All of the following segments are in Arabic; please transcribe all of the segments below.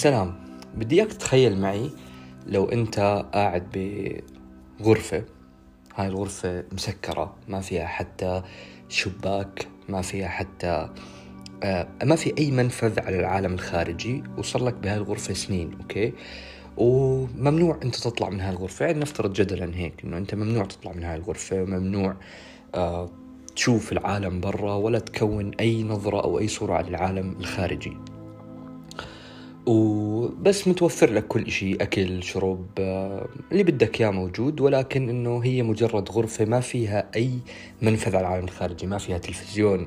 سلام بدي اياك تتخيل معي لو أنت قاعد بغرفة هاي الغرفة مسكرة ما فيها حتى شباك ما فيها حتى آه ما في أي منفذ على العالم الخارجي وصار لك بهاي الغرفة سنين أوكي؟ وممنوع أنت تطلع من هاي الغرفة. يعني نفترض جدلا هيك إنه أنت ممنوع تطلع من هاي الغرفة ممنوع آه تشوف العالم برا ولا تكون أي نظرة أو أي صورة على العالم الخارجي. وبس متوفر لك كل شيء أكل شرب آه، اللي بدك إياه موجود ولكن إنه هي مجرد غرفة ما فيها أي منفذ على العالم الخارجي ما فيها تلفزيون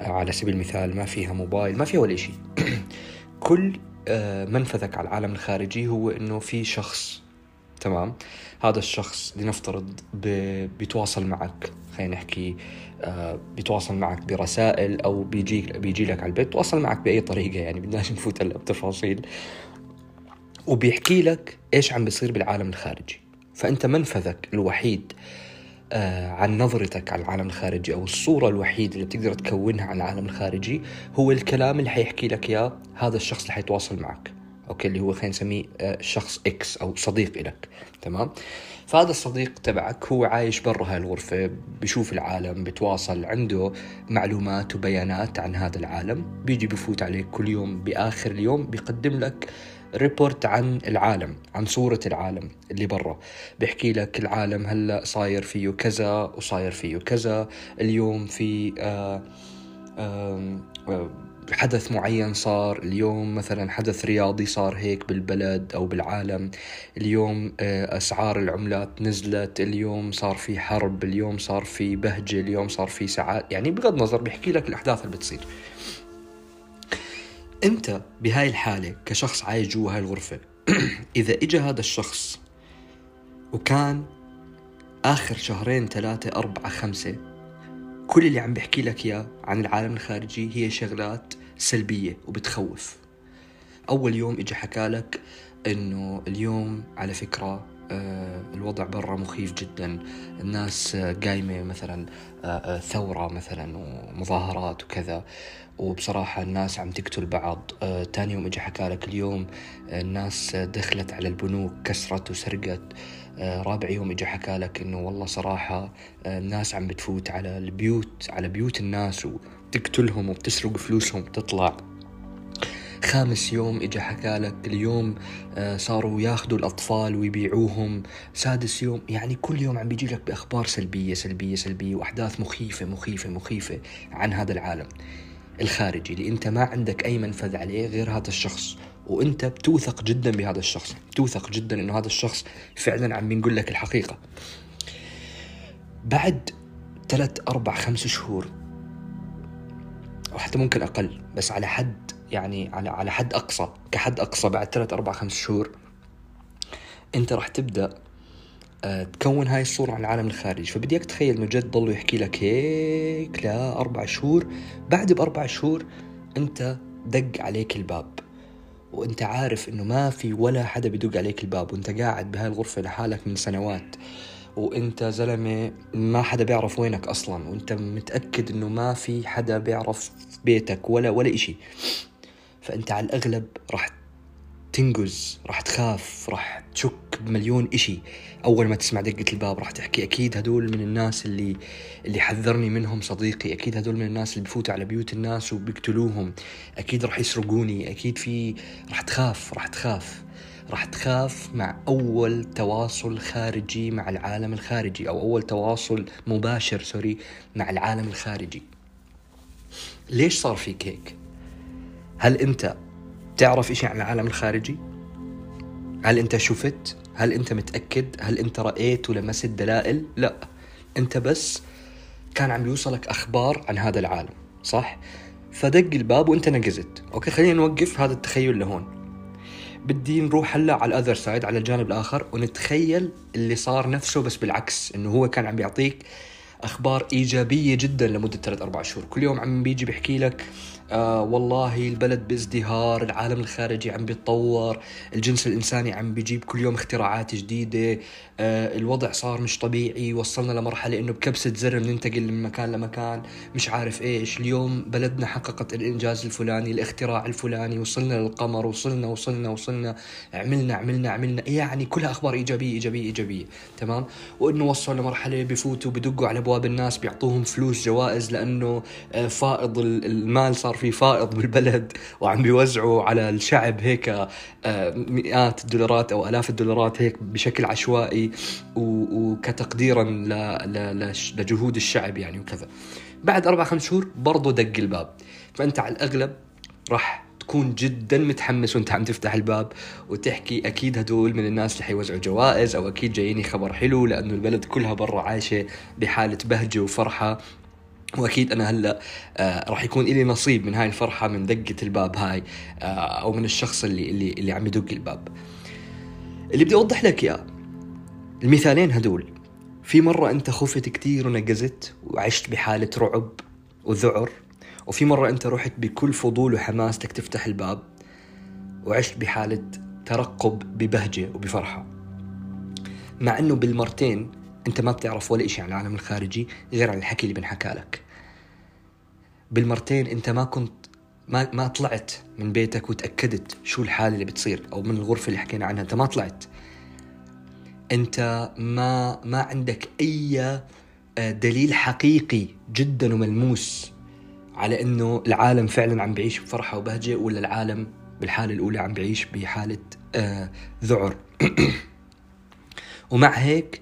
آه، على سبيل المثال ما فيها موبايل ما فيها ولا شيء كل آه، منفذك على العالم الخارجي هو إنه في شخص تمام؟ هذا الشخص لنفترض بيتواصل معك خلينا نحكي بيتواصل معك برسائل أو بيجي بيجي لك على البيت بيتواصل معك بأي طريقة يعني بدناش نفوت هلا بتفاصيل. وبيحكي لك إيش عم بيصير بالعالم الخارجي. فأنت منفذك الوحيد آه، عن نظرتك على العالم الخارجي أو الصورة الوحيدة اللي بتقدر تكونها عن العالم الخارجي هو الكلام اللي حيحكي لك إياه هذا الشخص اللي حيتواصل معك. okay اللي هو خلينا نسميه آه، شخص X أو صديق لك تمام؟ فهذا الصديق تبعك هو عايش برا هاي الغرفة بشوف العالم بتواصل عنده معلومات وبيانات عن هذا العالم. بيجي بفوت عليك كل يوم بآخر اليوم بيقدم لك ريبورت عن العالم عن صورة العالم اللي برا. بيحكي لك العالم هلأ صاير فيه كذا وصاير فيه كذا. اليوم في آه آه آه حدث معين صار. اليوم مثلا حدث رياضي صار هيك بالبلد أو بالعالم. اليوم آه، أسعار العملات نزلت. اليوم صار في حرب. اليوم صار في بهجة. اليوم صار في سعادة. يعني بغض النظر بيحكي لك الأحداث اللي بتصير. أنت بهاي الحالة كشخص عايش جوا هاي الغرفة إذا اجى هذا الشخص وكان آخر شهرين ثلاثة أربعة خمسة كل اللي عم بحكي لك إياه عن العالم الخارجي هي شغلات سلبية وبتخوف. أول يوم إجا حكالك إنه اليوم على فكرة آه، الوضع برا مخيف جدا. الناس قايمة مثلا آه، آه، ثورة مثلا ومظاهرات وكذا. وبصراحة الناس عم تقتل بعض. تاني يوم إجا حكالك اليوم الناس دخلت على البنوك كسرت وسرقت. رابع يوم إجا حكالك إنه والله صراحة الناس عم بتفوت على البيوت على بيوت الناس تقتلهم وبتسرق فلوسهم وتطلع خامس يوم اجى حكالك اليوم آه، صاروا ياخذوا الأطفال ويبيعوهم. سادس يوم يعني كل يوم عم بيجي لك بأخبار سلبية سلبية سلبية وأحداث مخيفة مخيفة مخيفة عن هذا العالم. الخارجي اللي أنت ما عندك أي منفذ عليه غير هذا الشخص. وأنت بتوثق جدا بهذا الشخص بتوثق جدا إنه هذا الشخص فعلا عم بيقول لك الحقيقة. بعد ثلاث أربع خمس شهور أو حتى ممكن أقل بس على حد يعني على على حد أقصى كحد أقصى بعد ثلاث أربع خمس شهور أنت راح تبدأ آه، تكون هاي الصورة عن العالم الخارجي. فبدي اياك تخيل إنه جد ضلوا يحكي لك هيك لا أربع شهور بعد بأربع شهور أنت دق عليك الباب وأنت عارف إنه ما في ولا حدا بدق عليك الباب وأنت قاعد بهاي الغرفة لحالك من سنوات. وانت زلمة ما حدا بيعرف وينك أصلا وانت متأكد إنه ما في حدا بيعرف بيتك ولا ولا إشي. فأنت على الأغلب راح تنقز راح تخاف راح تشك بمليون إشي. أول ما تسمع دقة الباب راح تحكي أكيد هدول من الناس اللي اللي حذرني منهم صديقي أكيد هدول من الناس اللي بفوتوا على بيوت الناس وبيقتلوهم. أكيد راح يسرقوني أكيد في راح تخاف راح تخاف. راح تخاف مع أول تواصل خارجي مع العالم الخارجي أو أول تواصل مباشر سوري مع العالم الخارجي ليش صار فيك هيك؟ هل أنت تعرف إشي عن العالم الخارجي؟ هل أنت شفت؟ هل أنت متأكد؟ هل أنت رأيت ولمست دلائل؟ لا أنت بس كان عم يوصلك أخبار عن هذا العالم صح؟ فدق الباب وأنت نقزت okay خلينا نوقف هذا التخيل لهون بدي نروح هلا على ال other side على الجانب الآخر ونتخيل اللي صار نفسه بس بالعكس إنه هو كان عم بيعطيك أخبار إيجابية جدا لمدة ثلاث أربع شهور. كل يوم عم بيجي بيحكي لك آه والله البلد بازدهار العالم الخارجي عم بيتطور الجنس الإنساني عم بيجيب كل يوم اختراعات جديدة. آه الوضع صار مش طبيعي وصلنا لمرحلة إنه بكبسة زر بننتقل من مكان لمكان مش عارف إيش. اليوم بلدنا حققت الإنجاز الفلاني الاختراع الفلاني وصلنا للقمر وصلنا وصلنا وصلنا. عملنا عملنا عملنا. يعني كلها أخبار إيجابية إيجابية إيجابية. تمام؟ وإنه وصلوا لمرحلة بفوتوا بدقوا على أبواب الناس بيعطوهم فلوس جوائز لأنه آه فائض المال صار في فائض بالبلد وعم بيوزعوا على الشعب هيك آه، مئات الدولارات أو آلاف الدولارات هيك بشكل عشوائي وكتقديرا لجهود الشعب يعني وكذا. بعد أربع خمس شهور برضه دق الباب. فأنت على الأغلب راح تكون جدا متحمس وأنت عم تفتح الباب وتحكي أكيد هدول من الناس اللي حيوزعوا جوائز أو أكيد جاييني خبر حلو لأنه البلد كلها برا عايشة بحالة بهجة وفرحة وأكيد أنا هلأ آه راح يكون لي نصيب من هاي الفرحة من دقة الباب هاي آه أو من الشخص اللي اللي اللي عم يدق الباب. اللي بدي أوضح لك إياه المثالين هدول في مرة أنت خفت كتير ونقزت وعشت بحالة رعب وذعر وفي مرة أنت رحت بكل فضول وحماس لك تفتح الباب وعشت بحالة ترقب ببهجة وبفرحة. مع أنه بالمرتين أنت ما بتعرف ولا شيء عن العالم الخارجي غير عن الحكي اللي بنحكى لك. بالمرتين أنت ما كنت ما ما طلعت من بيتك وتأكدت شو الحالة اللي بتصير أو من الغرفة اللي حكينا عنها أنت ما طلعت. أنت ما ما عندك أي آه، دليل حقيقي جدا وملموس على إنه العالم فعلا عم بعيش بفرحة وبهجة ولا العالم بالحالة الأولى عم بعيش بحالة آه ذعر. ومع هيك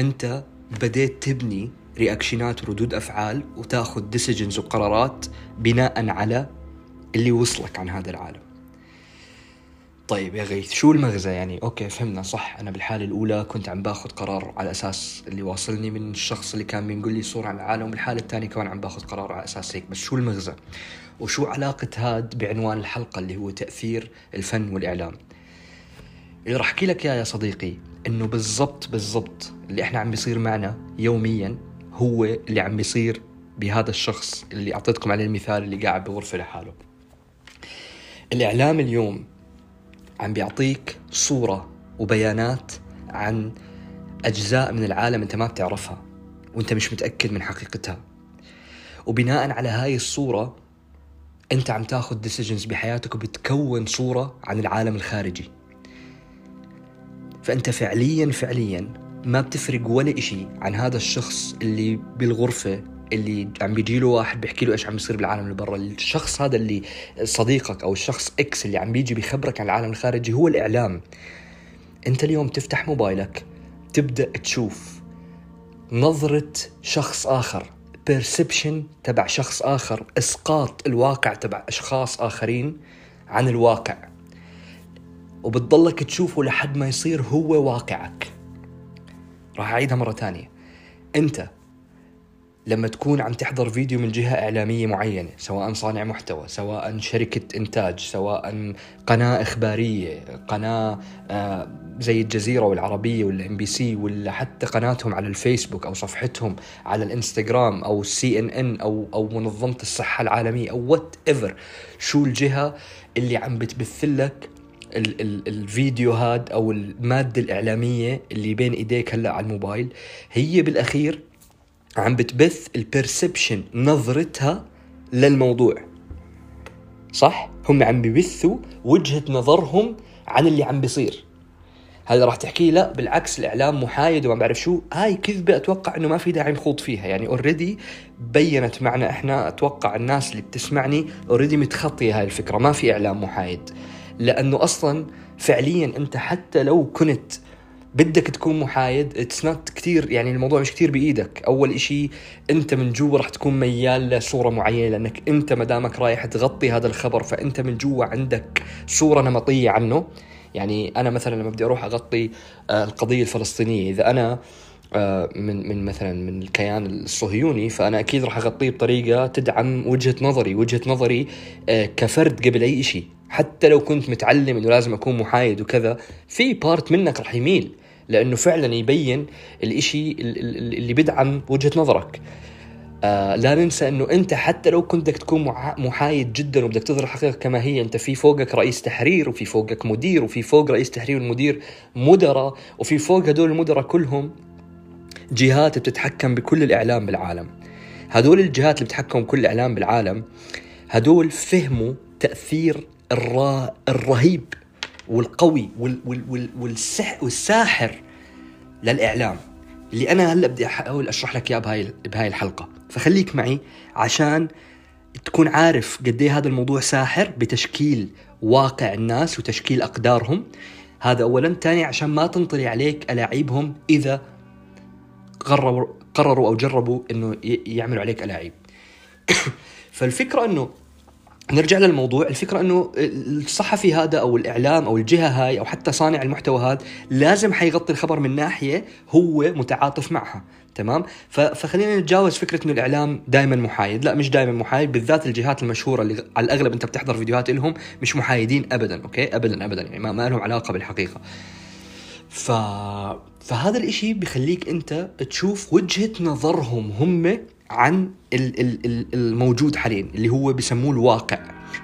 أنت بديت تبني reactionات وردود أفعال وتاخذ decisions وقرارات بناء على اللي وصلك عن هذا العالم. طيب يا غيث شو المغزى يعني؟ okay فهمنا صح. أنا بالحالة الأولى كنت عم باخذ قرار على أساس اللي واصلني من الشخص اللي كان بينقل لي صورة عن العالم وبالحالة الثانية كمان عم باخذ قرار على أساس هيك. بس شو المغزى؟ وشو علاقة هاد بعنوان الحلقة اللي هو تأثير الفن والإعلام؟ اللي راح أحكي لك إياه يا صديقي إنه بالضبط بالضبط اللي إحنا عم بيصير معنا يوميا هو اللي عم بيصير بهذا الشخص اللي أعطيتكم عليه المثال اللي قاعد بغرفة لحاله. الإعلام اليوم عم بيعطيك صورة وبيانات عن أجزاء من العالم أنت ما بتعرفها وأنت مش متأكد من حقيقتها. وبناء على هاي الصورة أنت عم تاخذ decisions بحياتك وبتكون صورة عن العالم الخارجي. فأنت فعليا فعليا ما بتفرق ولا إشي عن هذا الشخص اللي بالغرفة اللي عم بيجي له واحد بيحكي له إيش عم بيصير بالعالم اللي برا. الشخص هذا اللي صديقك أو الشخص X اللي عم بيجي بيخبرك عن العالم الخارجي هو الإعلام. أنت اليوم تفتح موبايلك تبدأ تشوف نظرة شخص آخر بيرسبشن تبع شخص آخر إسقاط الواقع تبع أشخاص آخرين عن الواقع. وبتضلك تشوفه لحد ما يصير هو واقعك. راح أعيدها مرة تانية أنت لما تكون عم تحضر فيديو من جهة إعلامية معينة سواء صانع محتوى سواء شركة إنتاج سواء قناة إخبارية قناة آه، زي الجزيرة والعربية ولا إم بي سي ولا حتى قناتهم على الفيسبوك أو صفحتهم على الإنستغرام أو السي إن إن أو أو منظمة الصحة العالمية أو whatever شو الجهة اللي عم بتبث لك ال ال الفيديوهات أو المادة الإعلامية اللي بين إيديك هلأ على الموبايل هي بالأخير عم بتبث ال perception نظرتها للموضوع. صح؟ هم عم ببثوا وجهة نظرهم عن اللي عم بيصير. هذا راح تحكي لأ بالعكس الإعلام محايد وما بعرف شو. هاي كذبة أتوقع إنه ما في داعي نخوض فيها. يعني already بينت معنا إحنا أتوقع الناس اللي بتسمعني already متخطية هاي الفكرة. ما في إعلام محايد. لأنه أصلا فعليا أنت حتى لو كنت بدك تكون محايد it's not كثير يعني الموضوع مش كثير بإيدك. أول إشي أنت من جوا رح تكون ميال لصورة معينة لأنك أنت ما دامك رايح تغطي هذا الخبر فأنت من جوا عندك صورة نمطية عنه. يعني أنا مثلا لما بدي أروح أغطي آه، القضية الفلسطينية إذا أنا من من مثلا من الكيان الصهيوني فأنا أكيد راح أغطيه بطريقة تدعم وجهة نظري. وجهة نظري آه، كفرد قبل أي شيء حتى لو كنت متعلم إنه لازم أكون محايد وكذا في بارت منك راح يميل لأنه فعلا يبين الإشي اللي بدعم وجهة نظرك. آه لا ننسى إنه أنت حتى لو كنت بدك تكون محايد جدا وبدك تظهر الحقيقة كما هي أنت في فوقك رئيس تحرير وفي فوقك مدير وفي فوق رئيس تحرير والمدير مدراء وفي فوق هدول المدراء كلهم جهات بتتحكم بكل الإعلام بالعالم. هدول الجهات اللي بتحكم كل الإعلام بالعالم هدول فهموا تأثير الرا... الرهيب والقوي وال... وال... وال... والسح... والساحر للإعلام. اللي أنا هلأ بدي احاول أشرح لك إياه بهاي بهاي الحلقة. فخليك معي عشان تكون عارف قد إيه هذا الموضوع ساحر بتشكيل واقع الناس وتشكيل أقدارهم. هذا اولا. ثاني عشان ما تنطلي عليك ألاعيبهم إذا قرروا قرروا أو جربوا إنه يعملوا عليك ألاعيب. فالفكرة إنه نرجع للموضوع الفكرة أنه الصحفي هذا أو الإعلام أو الجهة هاي أو حتى صانع المحتوى هذا لازم حيغطي الخبر من ناحية هو متعاطف معها تمام؟ فخلينا نتجاوز فكرة أنه الإعلام دائما محايد. لا مش دائما محايد بالذات الجهات المشهورة اللي على الأغلب أنت بتحضر فيديوهات لهم مش محايدين أبدا أوكي؟ أبدا أبدا يعني ما, ما لهم علاقة بالحقيقة. ف... فهذا الإشي بخليك أنت تشوف وجهة نظرهم هم عن الموجود حاليا اللي هو بسموه الواقع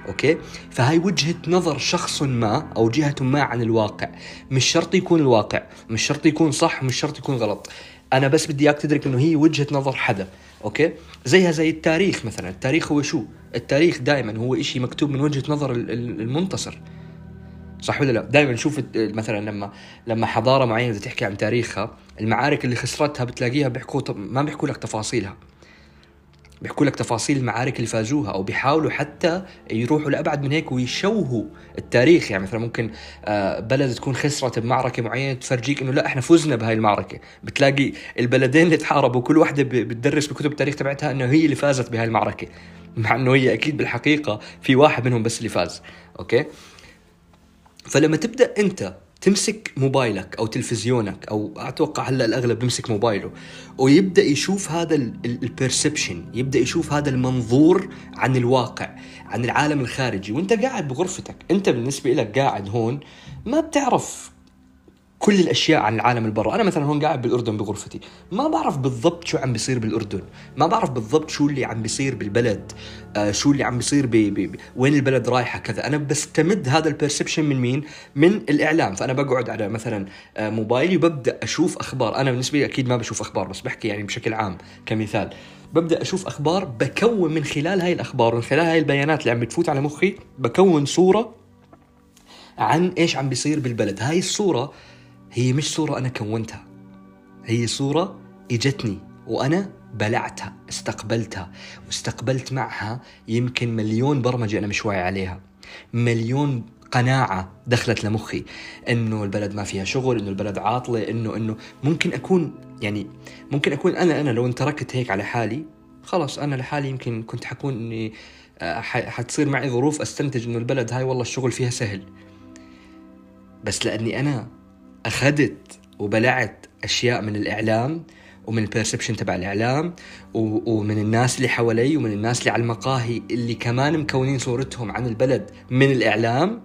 okay؟ فهاي وجهة نظر شخص ما أو جهة ما عن الواقع. مش شرط يكون الواقع مش شرط يكون صح مش شرط يكون غلط. أنا بس بدي إياك تدرك إنه هي وجهة نظر حدا okay؟ زيها زي التاريخ مثلا. التاريخ هو شو؟ التاريخ دائما هو إشي مكتوب من وجهة نظر المنتصر. صح ولا لا؟ دائما نشوف مثلا لما لما حضارة معينة بدها تحكي عن تاريخها، المعارك اللي خسرتها بتلاقيها بيحكوا ما بيحكوا لك تفاصيلها، بيحكوا لك تفاصيل المعارك اللي فازوها أو بيحاولوا حتى يروحوا لأبعد من هيك ويشوهوا التاريخ. يعني مثلا ممكن آه، بلد تكون خسرت بمعركة معينة تفرجيك إنه لا إحنا فزنا بهاي المعركة. بتلاقي البلدين اللي تحاربوا كل واحدة بتدرس بكتب التاريخ تبعتها إنه هي اللي فازت بهاي المعركة. مع إنه هي أكيد بالحقيقة في واحد منهم بس اللي فاز. أوكي؟ فلما تبدأ أنت تمسك موبايلك أو تلفزيونك أو أتوقع هلأ الأغلب بيمسك موبايله ويبدأ يشوف هذا البرسبشن يبدأ يشوف هذا المنظور عن الواقع عن العالم الخارجي وأنت قاعد بغرفتك أنت بالنسبة لك قاعد هون ما بتعرف كل الأشياء عن العالم اللي برا. أنا مثلا هون قاعد بالأردن بغرفتي. ما بعرف بالضبط شو عم بيصير بالأردن. ما بعرف بالضبط شو اللي عم بيصير بالبلد. آه شو اللي عم بيصير بي بي وين البلد رايحة كذا. أنا بستمد هذا ال perception من مين؟ من الإعلام. فأنا بقعد على مثلا آه موبايلي وببدأ أشوف أخبار. أنا بالنسبة لي أكيد ما بشوف أخبار بس بحكي يعني بشكل عام كمثال. ببدأ أشوف أخبار بكون من خلال هاي الأخبار ومن خلال هاي البيانات اللي عم بتفوت على مخي بكون صورة عن إيش عم بيصير بالبلد. هاي الصورة هي مش صورة أنا كونتها. هي صورة إجتني وأنا بلعتها استقبلتها واستقبلت معها يمكن مليون برمجة أنا مش واعي عليها. مليون قناعة دخلت لمخي. إنه البلد ما فيها شغل إنه البلد عاطلة إنه إنه ممكن أكون يعني ممكن أكون أنا أنا لو تركت هيك على حالي خلص أنا لحالي يمكن كنت حكون إني آه، حتصير معي ظروف أستنتج إنه البلد هاي والله الشغل فيها سهل. بس لأني أنا أخذت وبلعت أشياء من الإعلام ومن البيرسبشن تبع الإعلام ومن الناس اللي حوالي ومن الناس اللي على المقاهي اللي كمان مكونين صورتهم عن البلد من الإعلام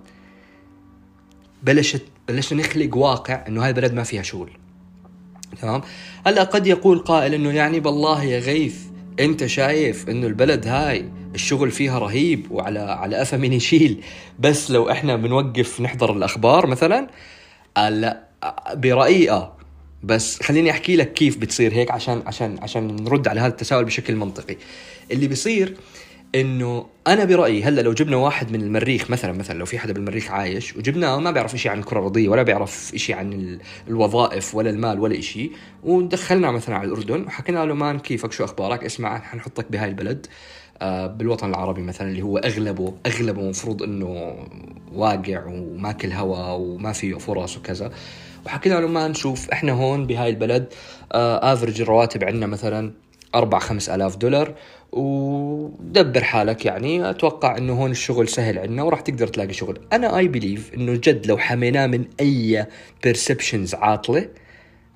بلشت بلشنا نخلق واقع إنه هاي البلد ما فيها شغل. تمام؟ هلأ قد يقول قائل إنه يعني بالله يا غيث أنت شايف إنه البلد هاي الشغل فيها رهيب وعلى على قفا من يشيل بس لو إحنا بنوقف نحضر الأخبار مثلا؟ لأ. برأيي آه. بس خليني أحكي لك كيف بتصير هيك عشان عشان عشان نرد على هذا التساؤل بشكل منطقي. اللي بيصير إنه أنا برأيي هلأ لو جبنا واحد من المريخ مثلا مثلا لو في حدا بالمريخ عايش وجبناه ما بيعرف شيء عن الكرة الأرضية ولا بيعرف شيء عن الوظائف ولا المال ولا شيء ودخلنا مثلا على الأردن وحكينا له مان كيفك؟ شو أخبارك؟ اسمع حنحطك بهاي البلد. آه، بالوطن العربي مثلا اللي هو أغلبه أغلبه مفروض إنه واقع وماكل هوا وما فيه فرص وكذا. وحكينا له ما نشوف إحنا هون بهاي البلد average آه، الرواتب عندنا مثلا أربع خمس ألاف دولار. ودبر حالك يعني أتوقع أنه هون الشغل سهل عندنا وراح تقدر تلاقي شغل. أنا I believe أنه جد لو حميناه من أي perceptions عاطلة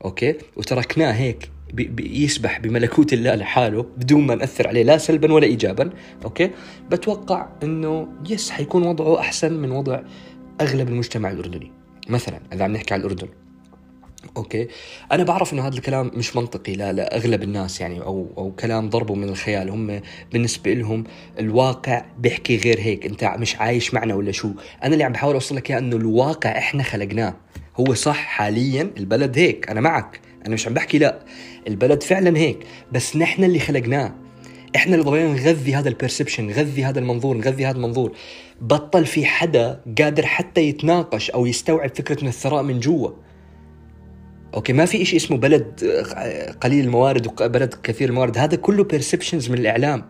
okay وتركناه هيك يسبح بملكوت الله لحاله بدون ما نأثر عليه لا سلبا ولا إيجابا okay. بتوقع أنه yes حيكون وضعه أحسن من وضع أغلب المجتمع الأردني. مثلا إذا عم نحكي على الأردن. okay؟ أنا بعرف إنه هذا الكلام مش منطقي لا لاغلب الناس يعني أو أو كلام ضربه من الخيال. هم بالنسبة لهم الواقع بيحكي غير هيك أنت مش عايش معنا ولا شو؟ أنا اللي عم بحاول أوصل لك إياه إنه الواقع إحنا خلقناه. هو صح حاليا البلد هيك أنا معك. أنا مش عم بحكي لا البلد فعلا هيك بس نحن اللي خلقناه. إحنا اللي ضلينا نغذي هذا ال perception نغذي هذا المنظور نغذي هذا المنظور. بطل في حدا قادر حتى يتناقش أو يستوعب فكرة من الثراء من جوا. okay ما في شيء اسمه بلد قليل الموارد وبلد كثير الموارد. هذا كله perceptions من الإعلام.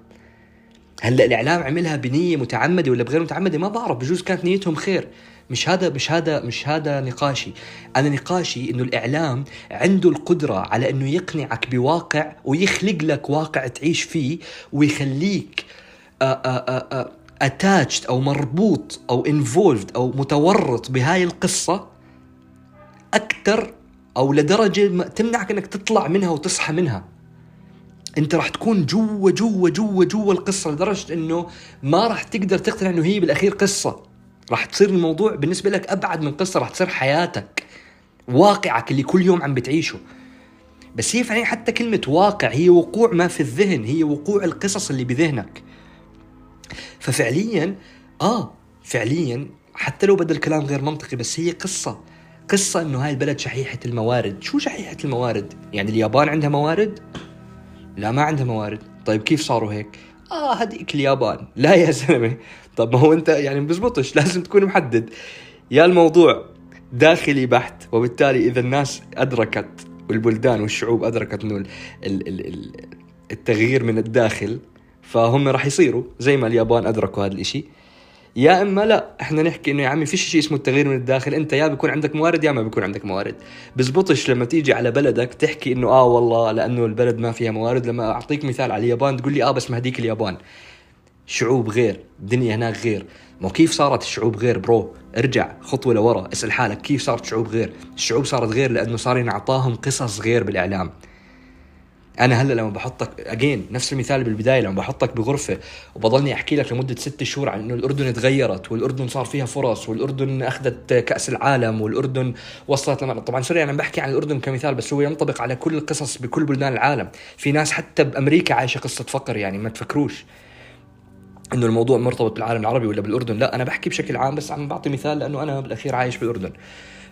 هلأ الإعلام عملها بنية متعمدة ولا بغير متعمدة؟ ما بعرف بجوز كانت نيتهم خير. مش هذا مش هذا مش هذا نقاشي. أنا نقاشي إنه الإعلام عنده القدرة على إنه يقنعك بواقع ويخلق لك واقع تعيش فيه ويخليك اتاتشد أو مربوط أو انفولد أو متورط بهاي القصة أكثر أو لدرجة تمنعك إنك تطلع منها وتصحى منها. أنت راح تكون جوا جوا جوا جوا القصة لدرجة إنه ما راح تقدر تقتنع إنه هي بالأخير قصة. راح تصير الموضوع بالنسبة لك أبعد من قصة راح تصير حياتك واقعك اللي كل يوم عم بتعيشه. بس هي فعليا حتى كلمة واقع هي وقوع ما في الذهن هي وقوع القصص اللي بذهنك. ففعليا آه فعليا حتى لو بدا الكلام غير منطقي بس هي قصة. قصة إنه هاي البلد شحيحة الموارد. شو شحيحة الموارد؟ يعني اليابان عندها موارد؟ لا ما عندها موارد. طيب كيف صاروا هيك؟ آه هذيك اليابان. لا يا زلمة. طب ما هو انت يعني بزبطش لازم تكون محدد. يا الموضوع داخلي بحت وبالتالي إذا الناس أدركت والبلدان والشعوب أدركت إنه التغيير من الداخل فهم راح يصيروا زي ما اليابان أدركوا هذا الإشي. يا إما لا إحنا نحكي إنه يا عمي فيش شيء اسمه التغيير من الداخل أنت يا بيكون عندك موارد يا ما بيكون عندك موارد. بزبطش لما تيجي على بلدك تحكي إنه آه والله لأنه البلد ما فيها موارد. لما أعطيك مثال على اليابان تقول لي آه بس ما هديك اليابان. شعوب غير الدنيا هناك غير. مو كيف صارت الشعوب غير برو؟ ارجع خطوة لورا اسأل حالك كيف صارت الشعوب غير؟ الشعوب صارت غير لأنه صار ينعطاهم قصص غير بالإعلام. أنا هلأ لما بحطك اجين نفس المثال بالبداية لما بحطك بغرفة وبضلني أحكي لك لمدة ست شهور عن إنه الأردن تغيرت والأردن صار فيها فرص والأردن أخذت كأس العالم والأردن وصلت لما طبعا سوري أنا بحكي عن الأردن كمثال بس هو ينطبق على كل القصص بكل بلدان العالم. في ناس حتى بأمريكا عايشة قصة فقر يعني ما تفكروش. إنه الموضوع مرتبط بالعالم العربي ولا بالأردن؟ لا أنا بحكي بشكل عام بس عم بعطي مثال لأنه أنا بالأخير عايش بالأردن.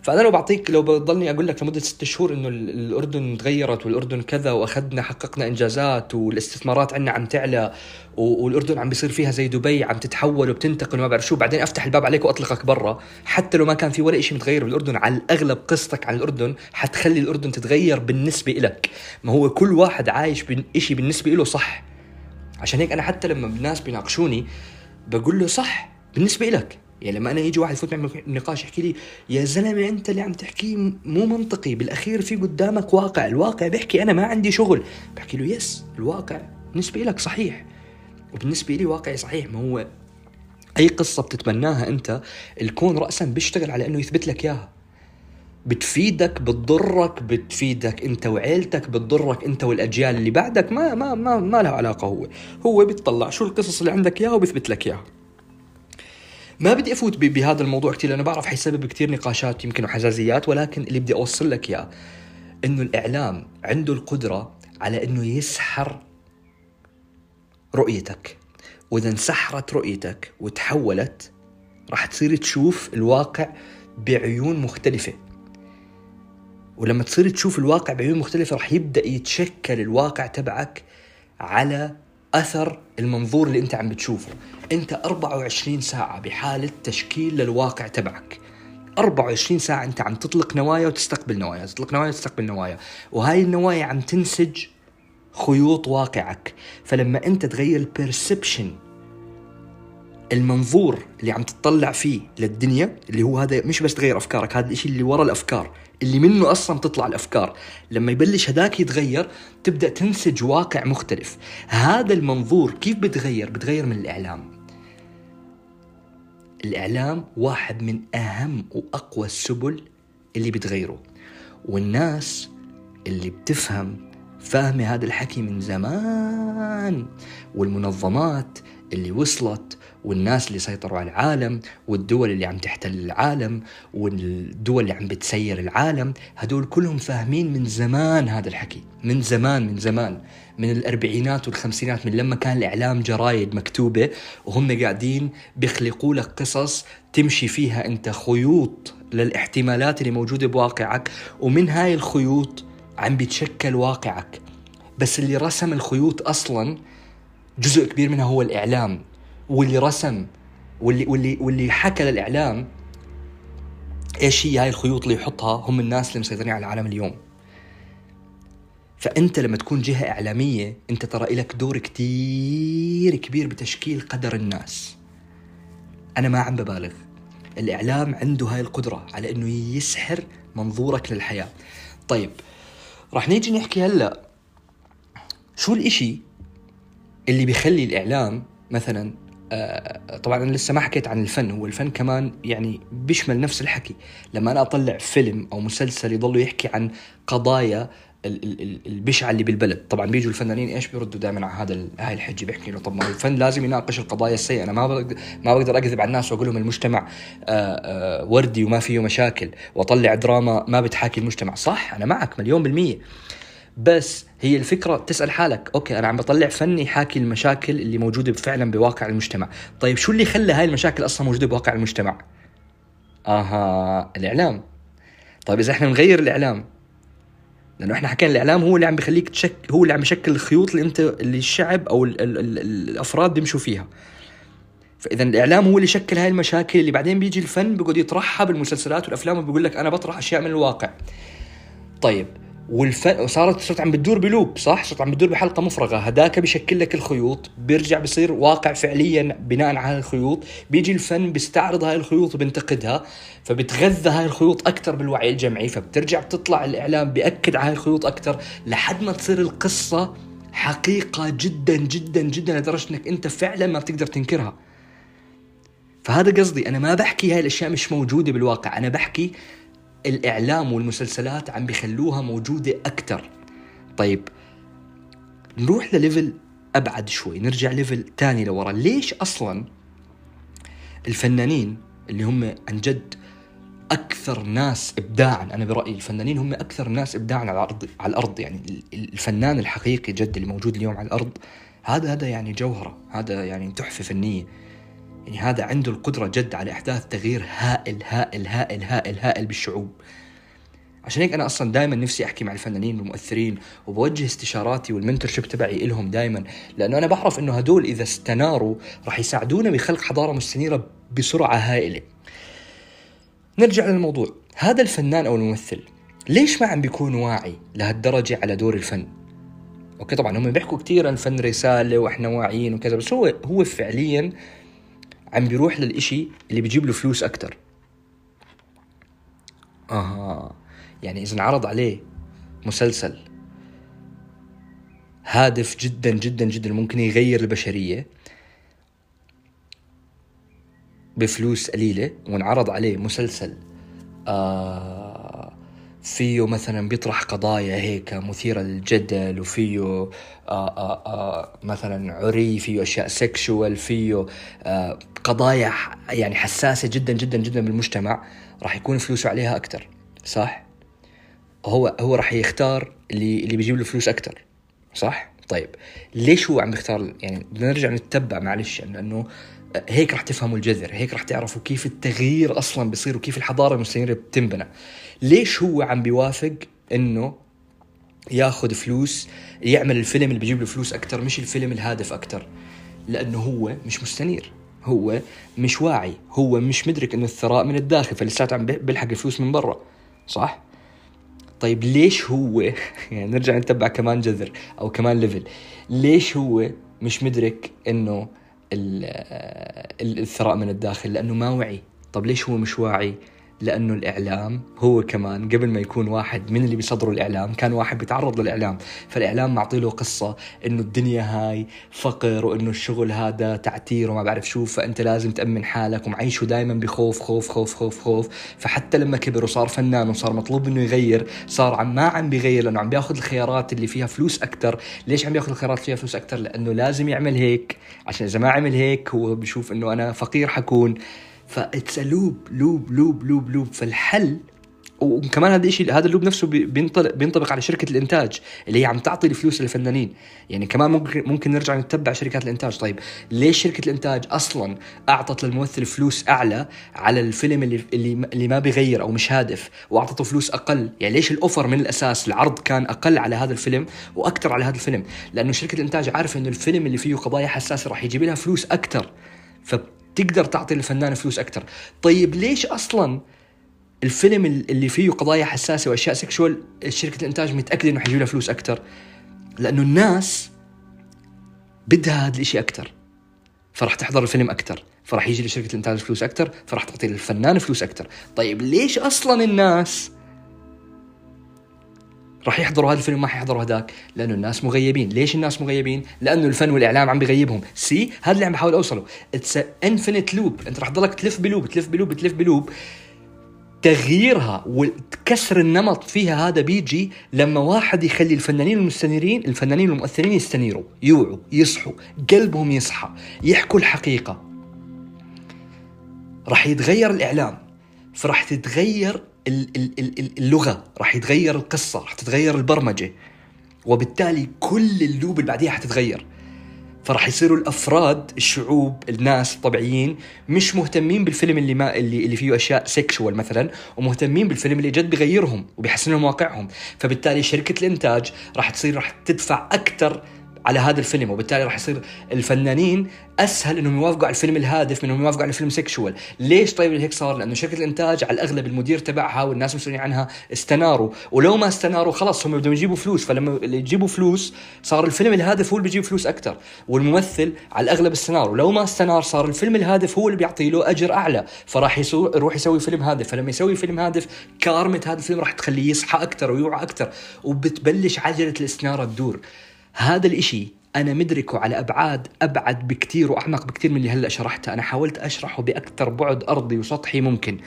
فأنا لو بعطيك لو بضلني أقول لك لمدة ست شهور إنه الأردن تغيرت والأردن كذا وأخذنا حققنا إنجازات والاستثمارات عندنا عم تعلى والأردن عم بيصير فيها زي دبي عم تتحول وبتنتقل وما بعرف شو بعدين أفتح الباب عليك وأطلقك برا. حتى لو ما كان في ولا شيء متغير بالأردن على الأغلب قصتك عن الأردن حتخلي الأردن تتغير بالنسبة لك ما هو كل واحد عايش بشيء بالنسبة له صح. عشان هيك أنا حتى لما الناس بيناقشوني بقول له صح بالنسبة لك يعني لما أنا يجي واحد يفوت معي نقاش يحكي لي يا زلمة أنت اللي عم تحكيه مو منطقي بالأخير في قدامك واقع الواقع بيحكي أنا ما عندي شغل. بحكي له يس الواقع بالنسبة لك صحيح. وبالنسبة لي واقعي صحيح ما هو أي قصة بتتمناها أنت الكون راسا بيشتغل على إنه يثبت لك إياها. بتفيدك بتضرك بتفيدك انت وعيلتك بتضرك انت والأجيال اللي بعدك ما ما ما, ما له علاقة هو. هو بيطلع شو القصص اللي عندك إياها وبيثبت لك إياها. ما بدي أفوت بهذا الموضوع كثير لأنه بعرف حيسبب كثير نقاشات يمكن وحزازيات ولكن اللي بدي أوصل لك اياه إنه الإعلام عنده القدرة على إنه يسحر رؤيتك. وإذا انسحرت رؤيتك وتحولت راح تصير تشوف الواقع بعيون مختلفة. ولما تصير تشوف الواقع بعيون مختلفة راح يبدأ يتشكل الواقع تبعك على أثر المنظور اللي أنت عم بتشوفه. أنت 24 ساعة بحالة تشكيل للواقع تبعك. 24 ساعة أنت عم تطلق نوايا وتستقبل نوايا تطلق نوايا وتستقبل نوايا. وهاي النوايا عم تنسج خيوط واقعك. فلما أنت تغير البرسبشن المنظور اللي عم تطلع فيه للدنيا اللي هو هذا مش بس تغير أفكارك هذا الشيء اللي ورا الأفكار اللي منه أصلا تطلع الأفكار. لما يبلش هداك يتغير تبدأ تنسج واقع مختلف. هذا المنظور كيف بتغير؟ بتغير من الإعلام. الإعلام واحد من أهم وأقوى السبل اللي بتغيره. والناس اللي بتفهم فاهمة هذا الحكي من زمان. والمنظمات اللي وصلت والناس اللي سيطروا على العالم والدول اللي عم تحتل العالم والدول اللي عم بتسير العالم هدول كلهم فاهمين من زمان هذا الحكي من زمان من زمان من الأربعينات والخمسينات من لما كان الإعلام جرايد مكتوبة وهم قاعدين بيخلقوا لك قصص تمشي فيها أنت خيوط للاحتمالات اللي موجودة بواقعك ومن هاي الخيوط عم بيتشكل واقعك. بس اللي رسم الخيوط أصلا جزء كبير منها هو الإعلام. واللي رسم واللي واللي واللي حكى للإعلام إيش هي هاي الخيوط اللي يحطها هم الناس اللي مسيطرين على العالم اليوم. فأنت لما تكون جهة إعلامية أنت ترى لك دور كتير كبير بتشكيل قدر الناس. أنا ما عم ببالغ. الإعلام عنده هاي القدرة على إنه يسحر منظورك للحياة. طيب راح نيجي نحكي هلأ شو الإشي اللي بيخلي الإعلام مثلا آه، طبعا أنا لسه ما حكيت عن الفن هو الفن كمان يعني بيشمل نفس الحكي. لما أنا أطلع فيلم أو مسلسل يضلوا يحكي عن قضايا البشعة اللي بالبلد. طبعا بيجوا الفنانين إيش بيردوا دائما على هذا هاي الحجة بيحكي له. طب ما الفن لازم يناقش القضايا السيئة. أنا ما ما بقدر أكذب على الناس وأقول لهم المجتمع آه، آه، وردي وما فيه مشاكل وأطلع دراما ما بتحاكي المجتمع. صح أنا معك مليون بالمية. بس هي الفكرة تسأل حالك أوكي أنا عم بطلع فن يحاكي المشاكل اللي موجودة فعلا بواقع المجتمع. طيب شو اللي خلى هاي المشاكل أصلا موجودة بواقع المجتمع؟ آها الإعلام. طيب إذا إحنا نغير الإعلام لأنه إحنا حكينا الإعلام هو اللي عم بخليك تشك هو اللي عم يشكل الخيوط اللي أنت اللي الشعب أو ال ال ال الأفراد بيمشوا فيها. فاذا الإعلام هو اللي شكل هاي المشاكل اللي بعدين بيجي الفن بيقعد يطرحها بالمسلسلات والأفلام وبيقول لك أنا بطرح أشياء من الواقع. طيب والفن صارت صرت عم بتدور بلوب صح؟ صرت عم بتدور بحلقة مفرغة. هداك بشكل لك الخيوط بيرجع بصير واقع فعليا بناء على الخيوط. بيجي الفن بيستعرض هاي الخيوط وبينتقدها فبتغذى هاي الخيوط أكثر بالوعي الجمعي فبترجع بتطلع الإعلام بيأكد على هاي الخيوط أكثر لحد ما تصير القصة حقيقة جدا جدا جدا لدرجة إنك أنت فعلا ما بتقدر تنكرها. فهذا قصدي. أنا ما بحكي هاي الأشياء مش موجودة بالواقع. أنا بحكي الإعلام والمسلسلات عم بيخلوها موجودة أكتر. طيب نروح لل level أبعد شوي نرجع level تاني لورا. ليش أصلا الفنانين اللي هم عن جد أكثر ناس إبداعا أنا برأيي الفنانين هم أكثر ناس إبداعا على الأرض على الأرض يعني الفنان الحقيقي جد اللي موجود اليوم على الأرض هذا هذا يعني جوهرة هذا يعني تحفة فنية. يعني هذا عنده القدرة جد على إحداث تغيير هائل هائل هائل هائل هائل بالشعوب عشان هيك أنا أصلا دائما نفسي أحكي مع الفنانين والمؤثرين وبوجه استشاراتي والمنتورشيب تبعي لهم دائما لأنه أنا بعرف إنه هدول إذا استناروا راح يساعدونا بخلق حضارة مستنيرة بسرعة هائلة. نرجع للموضوع، هذا الفنان أو الممثل ليش ما عم بيكون واعي لهالدرجة على دور الفن؟ أوكي طبعا هم بيحكوا كثير عن الفن رسالة وإحنا واعيين وكذا بس هو هو فعليا عم بيروح للإشي اللي بيجيب له فلوس أكتر. آه يعني إذا انعرض عليه مسلسل هادف جدا جدا جدا ممكن يغير البشرية بفلوس قليلة وانعرض عليه مسلسل آه فيه مثلا بيطرح قضايا هيك مثيرة للجدل وفيه آه آه آه مثلا عري فيه أشياء سكشوال فيه آه قضايا يعني حساسة جدا جدا جدا بالمجتمع راح يكون فلوسه عليها أكثر صح؟ هو هو راح يختار اللي اللي بيجيب له فلوس أكثر صح؟ طيب ليش هو عم يختار يعني بدنا نرجع نتبع معلش لأنه هيك راح تفهموا الجذر هيك راح تعرفوا كيف التغيير أصلا بيصير وكيف الحضارة المستنيرة بتنبنى ليش هو عم بيوافق إنه ياخذ فلوس يعمل الفيلم اللي بيجيب له فلوس أكثر مش الفيلم الهادف أكثر لأنه هو مش مستنير هو مش واعي هو مش مدرك إنه الثراء من الداخل فلساته عم بيلحق الفلوس من برا. صح؟ طيب ليش هو يعني نرجع نتبع كمان جذر أو كمان ليفل ليش هو مش مدرك إنه الثراء من الداخل؟ لأنه ما وعي. طب ليش هو مش واعي؟ لأنه الإعلام هو كمان قبل ما يكون واحد من اللي بيصدروا الإعلام كان واحد بيتعرض للإعلام. فالإعلام معطي له قصة إنه الدنيا هاي فقر وإنه الشغل هذا تعتير وما بعرف شو فأنت لازم تأمن حالك ومعيشه دائما بخوف خوف خوف خوف خوف. فحتى لما كبر وصار فنان وصار مطلوب إنه يغير صار عم ما عم بيغير لأنه عم بياخذ الخيارات اللي فيها فلوس أكثر ليش عم بياخذ الخيارات اللي فيها فلوس أكثر لأنه لازم يعمل هيك. عشان إذا ما عمل هيك هو بشوف إنه أنا فقير حكون. ف it's loop loop loop loop loop فالحل وكمان هذا الشيء هذا ال loop نفسه بينطبق بينطبق على شركة الإنتاج اللي هي عم تعطي الفلوس للفنانين. يعني كمان ممكن ممكن نرجع نتبع شركات الإنتاج. طيب ليش شركة الإنتاج أصلا أعطت للممثل فلوس أعلى على الفيلم اللي اللي, ما بيغير أو مش هادف وأعطته فلوس أقل؟ يعني ليش الأوفر من الأساس العرض كان أقل على هذا الفيلم وأكثر على هذا الفيلم؟ لأنه شركة الإنتاج عارفة إنه الفيلم اللي فيه قضايا حساسة راح يجيب لها فلوس أكثر فبتقدر تعطي للفنان فلوس أكثر طيب ليش أصلا الفيلم اللي فيه قضايا حساسة وأشياء سكشوال شركة الإنتاج متأكدة إنه حيجيب لها فلوس أكثر لأنه الناس بدها هذا الشيء أكثر فراح تحضر الفيلم أكثر فراح يجي لشركة الإنتاج فلوس أكثر فراح تعطي للفنان فلوس أكثر طيب ليش أصلا الناس راح يحضروا هذا الفيلم ما حيحضروا هذاك. لأنه الناس مغيبين. ليش الناس مغيبين؟ لأنه الفن والإعلام عم بغيبهم see هذا اللي عم بحاول أوصله. it's infinite loop أنت راح تضلك تلف ب loop تلف ب loop تلف ب loop. تغييرها وكسر النمط فيها هذا بيجي لما واحد يخلي الفنانين المستنيرين الفنانين المؤثرين يستنيروا يوعوا يصحوا قلبهم يصحى يحكوا الحقيقة. راح يتغير الإعلام. فراح تتغير اللغة راح يتغير القصة راح تتغير البرمجة. وبالتالي كل اللوب اللي بعديها حتتغير. فراح يصيروا الأفراد الشعوب الناس الطبيعيين مش مهتمين بالفيلم اللي ما اللي اللي فيه أشياء سيكشوال مثلا ومهتمين بالفيلم اللي جد بغيرهم وبيحسن لهم واقعهم. فبالتالي شركة الإنتاج راح تصير راح تدفع أكثر على هذا الفيلم وبالتالي راح يصير الفنانين أسهل إنهم يوافقوا على الفيلم الهادف من إنهم يوافقوا على الفيلم سيكشوال ليش طيب هيك صار؟ لأنه شركه الإنتاج على الأغلب المدير تبعها والناس المسؤولين عنها استناروا. ولو ما استناروا خلص هم بدهم يجيبوا فلوس. فلما يجيبوا فلوس صار الفيلم الهادف هو اللي بيجيب فلوس أكثر والممثل على الأغلب استنار. ولو ما استنار صار الفيلم الهادف هو اللي بيعطي له أجر أعلى. فراح يروح يسوي فيلم هادف. فلما يسوي فيلم هادف كارمة هذا الفيلم راح تخليه يصحى أكثر ويوعى أكثر وبتبلش عجلة الاستناره تدور. هذا الإشي أنا مدركه على أبعاد أبعد بكثير وأعمق بكثير من اللي هلأ شرحته. أنا حاولت أشرحه بأكثر بعد أرضي وسطحي ممكن.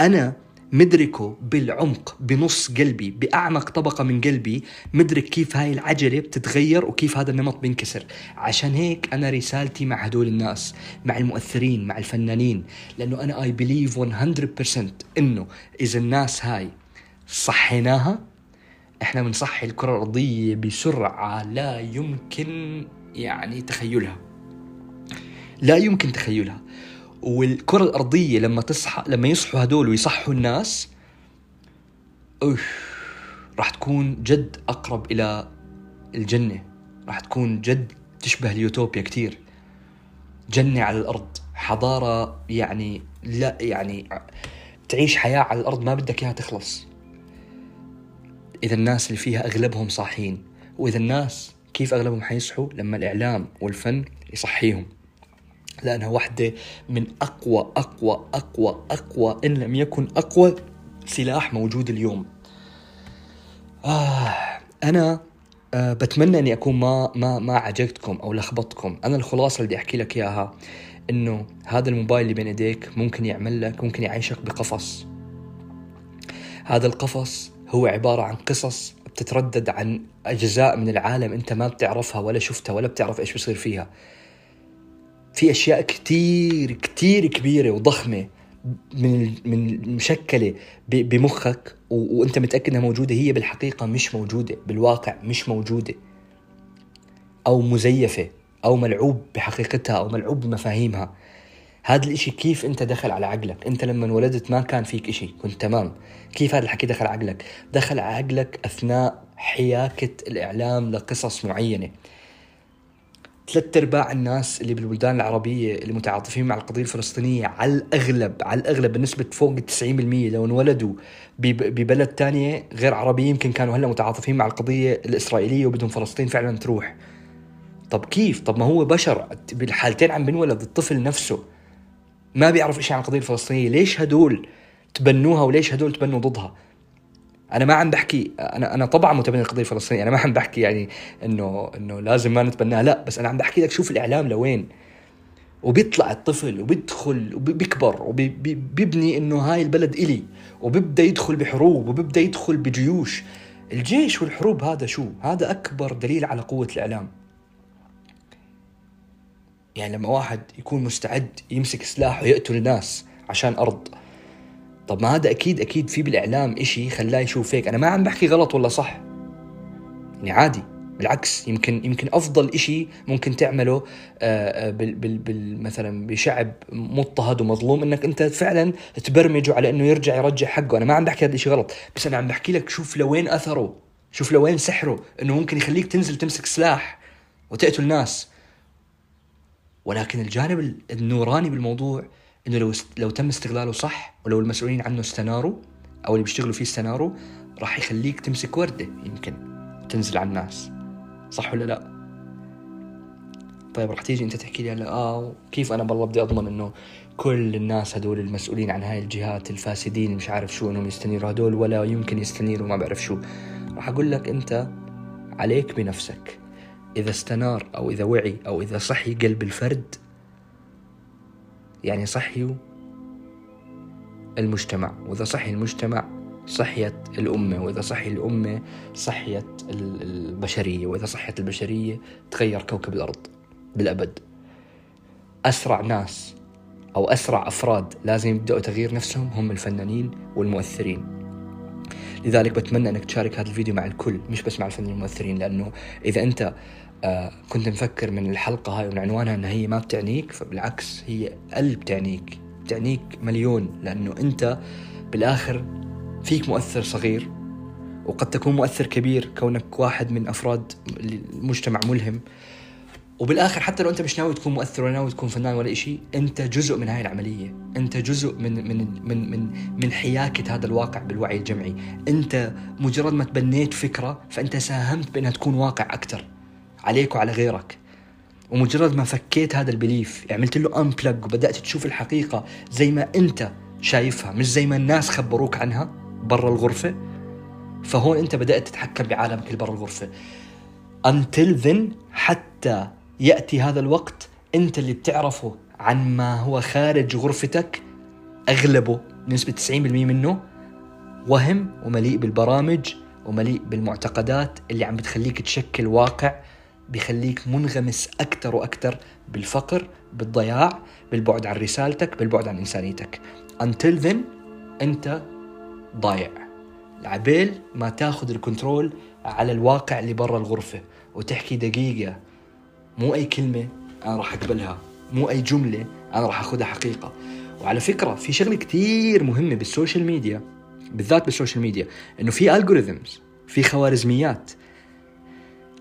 أنا مدركه بالعمق بنص قلبي بأعمق طبقة من قلبي مدرك كيف هاي العجلة بتتغير وكيف هذا النمط بينكسر. عشان هيك أنا رسالتي مع هدول الناس مع المؤثرين مع الفنانين لأنه أنا اي بليف 100% إنه إذا الناس هاي صحيناها إحنا بنصحي الكرة الأرضية بسرعة لا يمكن يعني تخيلها. لا يمكن تخيلها. والكرة الأرضية لما تصحى لما يصحوا هدول ويصحوا الناس أوف راح تكون جد أقرب إلى الجنة. راح تكون جد تشبه اليوتوبيا كتير. جنة على الأرض حضارة يعني لا يعني تعيش حياة على الأرض ما بدك إياها تخلص. إذا الناس اللي فيها أغلبهم صاحيين وإذا الناس كيف أغلبهم حيصحوا؟ لما الإعلام والفن يصحيهم. لأنها واحدة من أقوى أقوى أقوى أقوى إن لم يكن أقوى سلاح موجود اليوم. آه أنا آه بتمنى أني أكون ما ما ما عجقتكم أو لخبطتكم. أنا الخلاصة اللي بدي أحكي لك إياها إنه هذا الموبايل اللي بين إيديك ممكن يعمل لك ممكن يعيشك بقفص. هذا القفص هو عبارة عن قصص بتتردد عن أجزاء من العالم أنت ما بتعرفها ولا شفتها ولا بتعرف إيش بصير فيها. في أشياء كتير كتير كبيرة وضخمة من من مشكلة بمخك وأنت متأكد إنها موجودة. هي بالحقيقة مش موجودة بالواقع مش موجودة أو مزيفة أو ملعوب بحقيقتها أو ملعوب بمفاهيمها. هذا الإشي كيف أنت دخل على عقلك؟ أنت لما انولدت ما كان فيك إشي كنت تمام. كيف هذا الحكي دخل عقلك؟ دخل على عقلك أثناء حياكة الإعلام لقصص معينة. ثلاث أرباع الناس اللي بالبلدان العربية اللي متعاطفين مع القضية الفلسطينية على الأغلب على الأغلب بنسبة فوق 90% لو انولدوا ببلد تانية غير عربي يمكن كانوا هلا متعاطفين مع القضية الإسرائيلية وبدهم فلسطين فعلا تروح. طب كيف؟ طب ما هو بشر بالحالتين عم بنولد الطفل نفسه. ما بيعرف شيء عن القضية الفلسطينية. ليش هدول تبنوها وليش هدول تبنوا ضدها؟ أنا ما عم بحكي أنا أنا طبعا متبني القضية الفلسطينية. أنا ما عم بحكي يعني إنه إنه لازم ما نتبناها. لا بس أنا عم بحكي لك شوف الإعلام لوين. وبيطلع الطفل وبيدخل وبيكبر وبيبني إنه هاي البلد إلي. وبيبدأ يدخل بحروب وبيبدأ يدخل بجيوش. الجيش والحروب هذا شو؟ هذا أكبر دليل على قوة الإعلام. يعني لما واحد يكون مستعد يمسك سلاح ويقتل الناس عشان أرض. طب ما هذا أكيد أكيد في بالإعلام إشي خلاه يشوف هيك أنا ما عم بحكي غلط ولا صح؟ يعني عادي بالعكس يمكن يمكن أفضل إشي ممكن تعمله آه، آه، بال بال مثلا بشعب مضطهد ومظلوم إنك أنت فعلا تبرمجه على إنه يرجع يرجع حقه. أنا ما عم بحكي هذا الشيء غلط بس أنا عم بحكي لك شوف لوين أثره شوف لوين سحره إنه ممكن يخليك تنزل تمسك سلاح وتقتل ناس. ولكن الجانب النوراني بالموضوع إنه لو لو تم استغلاله صح ولو المسؤولين عنه استناروا أو اللي بيشتغلوا فيه استناروا راح يخليك تمسك وردة يمكن تنزل على الناس. صح ولا لا؟ طيب رح تيجي أنت تحكي لي هلا آه كيف أنا بالله بدي أضمن إنه كل الناس هدول المسؤولين عن هاي الجهات الفاسدين مش عارف شو إنهم يستنيروا هدول ولا يمكن يستنيروا ما بعرف شو. راح أقول لك أنت عليك بنفسك. إذا استنار أو إذا وعي أو إذا صحي قلب الفرد يعني صحي المجتمع. وإذا صحي المجتمع صحيت الأمة. وإذا صحي الأمة صحيت البشرية. وإذا صحيت البشرية تغير كوكب الأرض بالأبد. أسرع ناس أو أسرع أفراد لازم يبدأوا تغيير نفسهم هم الفنانين والمؤثرين. لذلك بتمنى أنك تشارك هذا الفيديو مع الكل مش بس مع الفنانين والمؤثرين لأنه إذا أنت آه، كنت مفكر من الحلقة هاي ومن عنوانها أنها هي ما بتعنيك فبالعكس هي قلب بتعنيك بتعنيك مليون لأنه أنت بالآخر فيك مؤثر صغير وقد تكون مؤثر كبير كونك واحد من أفراد المجتمع ملهم. وبالآخر حتى لو أنت مش ناوي تكون مؤثر ولا ناوي تكون فنان ولا شيء أنت جزء من هاي العملية. أنت جزء من من من من من حياكة هذا الواقع بالوعي الجمعي. أنت مجرد ما تبنيت فكرة فأنت ساهمت بأنها تكون واقع أكثر عليك وعلى غيرك. ومجرد ما فكيت هذا البليف عملت له انبلج وبدأت تشوف الحقيقة زي ما أنت شايفها مش زي ما الناس خبروك عنها برا الغرفة فهون أنت بدأت تتحكم بعالمك اللي برا الغرفة. Until then حتى يأتي هذا الوقت أنت اللي بتعرفه عن ما هو خارج غرفتك أغلبه بنسبة 90% منه وهم ومليء بالبرامج ومليء بالمعتقدات اللي عم بتخليك تشكل واقع بخليك منغمس أكثر وأكثر بالفقر بالضياع بالبعد عن رسالتك بالبعد عن إنسانيتك. Until then أنت ضايع. عبيل ما تاخذ الكنترول على الواقع اللي برا الغرفة وتحكي دقيقة مو أي كلمة أنا راح أقبلها مو أي جملة أنا راح أخذها حقيقة. وعلى فكرة في شغلة كتير مهمة بالسوشيال ميديا بالذات بالسوشيال ميديا إنه في algorithms في خوارزميات.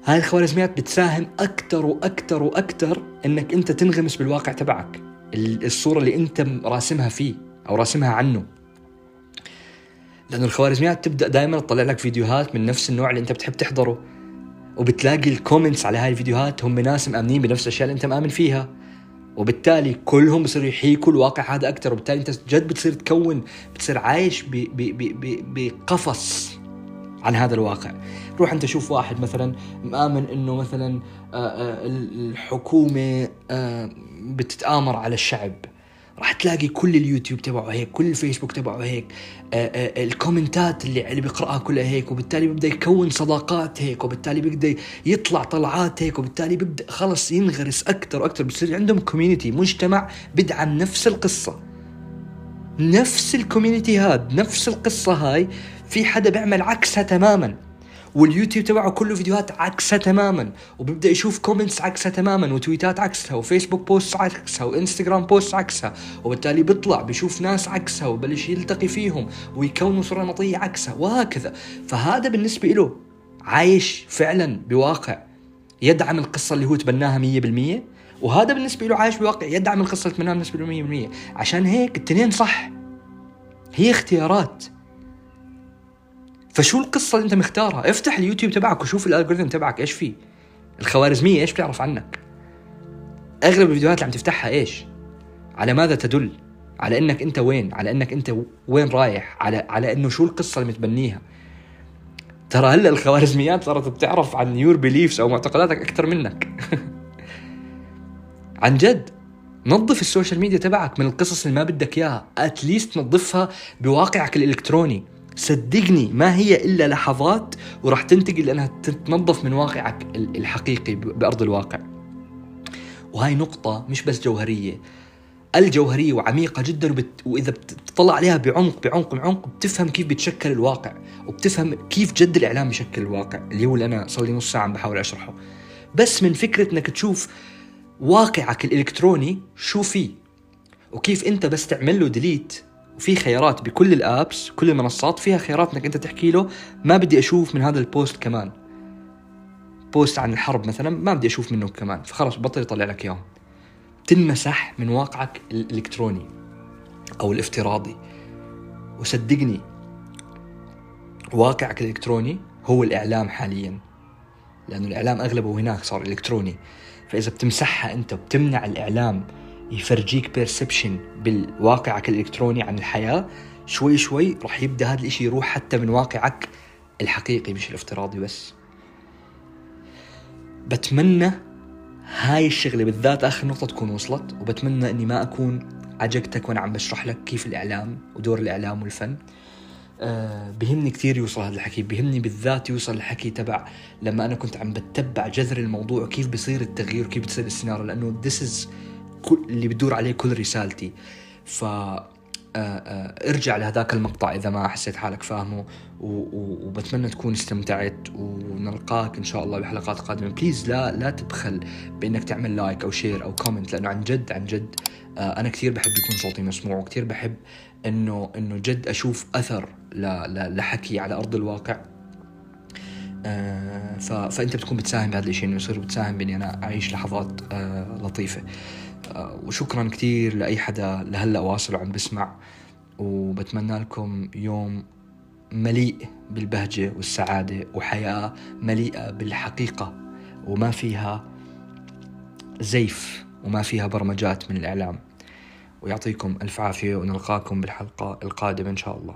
هاي الخوارزميات بتساهم أكثر وأكثر وأكثر إنك أنت تنغمس بالواقع تبعك الصورة اللي أنت راسمها فيه أو راسمها عنه. لأنه الخوارزميات تبدأ دائما تطلع لك فيديوهات من نفس النوع اللي أنت بتحب تحضره. وبتلاقي ال comments على هاي الفيديوهات هم ناس مآمنين بنفس الأشياء اللي أنت مآمن فيها. وبالتالي كلهم بصيروا يحيكوا الواقع هذا أكثر وبالتالي أنت جد بتصير تكون بتصير عايش بقفص عن هذا الواقع. روح أنت شوف واحد مثلا مآمن إنه مثلا آه، آه، الحكومة آه، بتتآمر على الشعب. راح تلاقي كل اليوتيوب تبعه هيك كل الفيسبوك تبعه هيك. آه، آآ آه، ال commentات اللي اللي بيقرأها كلها هيك وبالتالي بيبدأ يكون صداقات هيك وبالتالي بيبدأ يطلع طلعات هيك وبالتالي بيبدأ خلص ينغرس أكثر وأكثر بصير عندهم community مجتمع بدعم نفس القصة. نفس ال community هاد نفس القصة هاي. في حدا بيعمل عكسها تماما. واليوتيوب تبعه كله فيديوهات عكسها تماما وبيبدا يشوف comments عكسها تماما و tweetات عكسها وفيسبوك post عكسها وإنستغرام post عكسها وبالتالي بيطلع بيشوف ناس عكسها وبلش يلتقي فيهم ويكونوا صورة نمطيه عكسها وهكذا. فهذا بالنسبة له عايش فعلا بواقع يدعم القصة اللي هو تبناها 100% وهذا بالنسبة له عايش بواقع يدعم القصة اللي تبناها بالنسبة له 100% عشان هيك التنين صح. هي اختيارات. فشو القصة اللي انت مختارها؟ افتح اليوتيوب تبعك وشوف الالجوريثم تبعك إيش فيه؟ الخوارزمية إيش بتعرف عنك؟ أغلب الفيديوهات اللي عم تفتحها إيش؟ على ماذا تدل؟ على إنك أنت وين؟ على إنك أنت وين رايح؟ على على إنه شو القصة اللي متبنيها؟ ترى هلأ الخوارزميات صارت بتعرف عن your beliefs أو معتقداتك أكثر منك. عن جد نظف ال social media تبعك من القصص اللي ما بدك إياها at least نظفها بواقعك الإلكتروني. صدقني ما هي إلا لحظات وراح تنتقل لانها تتنظف من واقعك الحقيقي بأرض الواقع. وهاي نقطة مش بس جوهرية. الجوهرية وعميقة جدا وبت... وإذا بتطلع عليها بعمق بعمق بعمق بتفهم كيف بيتشكل الواقع وبتفهم كيف جد الإعلام بيشكل الواقع. اللي هو اللي أنا صار لي نص ساعة عم بحاول أشرحه. بس من فكرة إنك تشوف واقعك الإلكتروني شو فيه وكيف أنت بس تعمل له delete وفي خيارات بكل ال apps كل المنصات فيها خيارات إنك أنت تحكي له. ما بدي أشوف من هذا ال post كمان. post عن الحرب مثلا ما بدي أشوف منه كمان. فخلص بطل يطلع لك إياهم. تنمسح من واقعك الإلكتروني أو الافتراضي. وصدقني واقعك الإلكتروني هو الإعلام حاليا. لأنه الإعلام أغلبه هناك صار إلكتروني. فإذا بتمسحها أنت وبتمنع الإعلام يفرجيك بيرسبشن بالواقعك الإلكتروني عن الحياة. شوي شوي راح يبدأ هذا الإشي يروح حتى من واقعك الحقيقي مش الافتراضي بس. بتمنى هاي الشغلة بالذات آخر نقطة تكون وصلت وبتمنى إني ما أكون عجقتك وأنا عم بشرح لك كيف الإعلام ودور الإعلام والفن. أه بهمني كثير يوصل هذا الحكي بهمني بالذات يوصل الحكي تبع لما أنا كنت عم بتبع جذر الموضوع وكيف بصير التغيير وكيف بتصير السيناريو لأنه this is اللي بدور عليه كل رسالتي. ف آه، آه، ارجع لهذاك المقطع إذا ما حسيت حالك فاهمه وبتمنى تكون استمتعت ونلقاك إن شاء الله بحلقات قادمة. please لا لا تبخل بإنك تعمل like أو share أو comment لأنه عن جد عن جد آه، أنا كثير بحب يكون صوتي مسموع وكثير بحب إنه إنه جد أشوف أثر لحكي على أرض الواقع. فأنت بتكون بتساهم بهذا الشيء إنه يصير بتساهم بإني أنا أعيش لحظات لطيفة. وشكرا كتير لأي حدا لهلأ واصل وعم بسمع وبتمنى لكم يوم مليء بالبهجة والسعادة وحياة مليئة بالحقيقة وما فيها زيف وما فيها برمجات من الإعلام. ويعطيكم ألف عافية ونلقاكم بالحلقة القادمة إن شاء الله.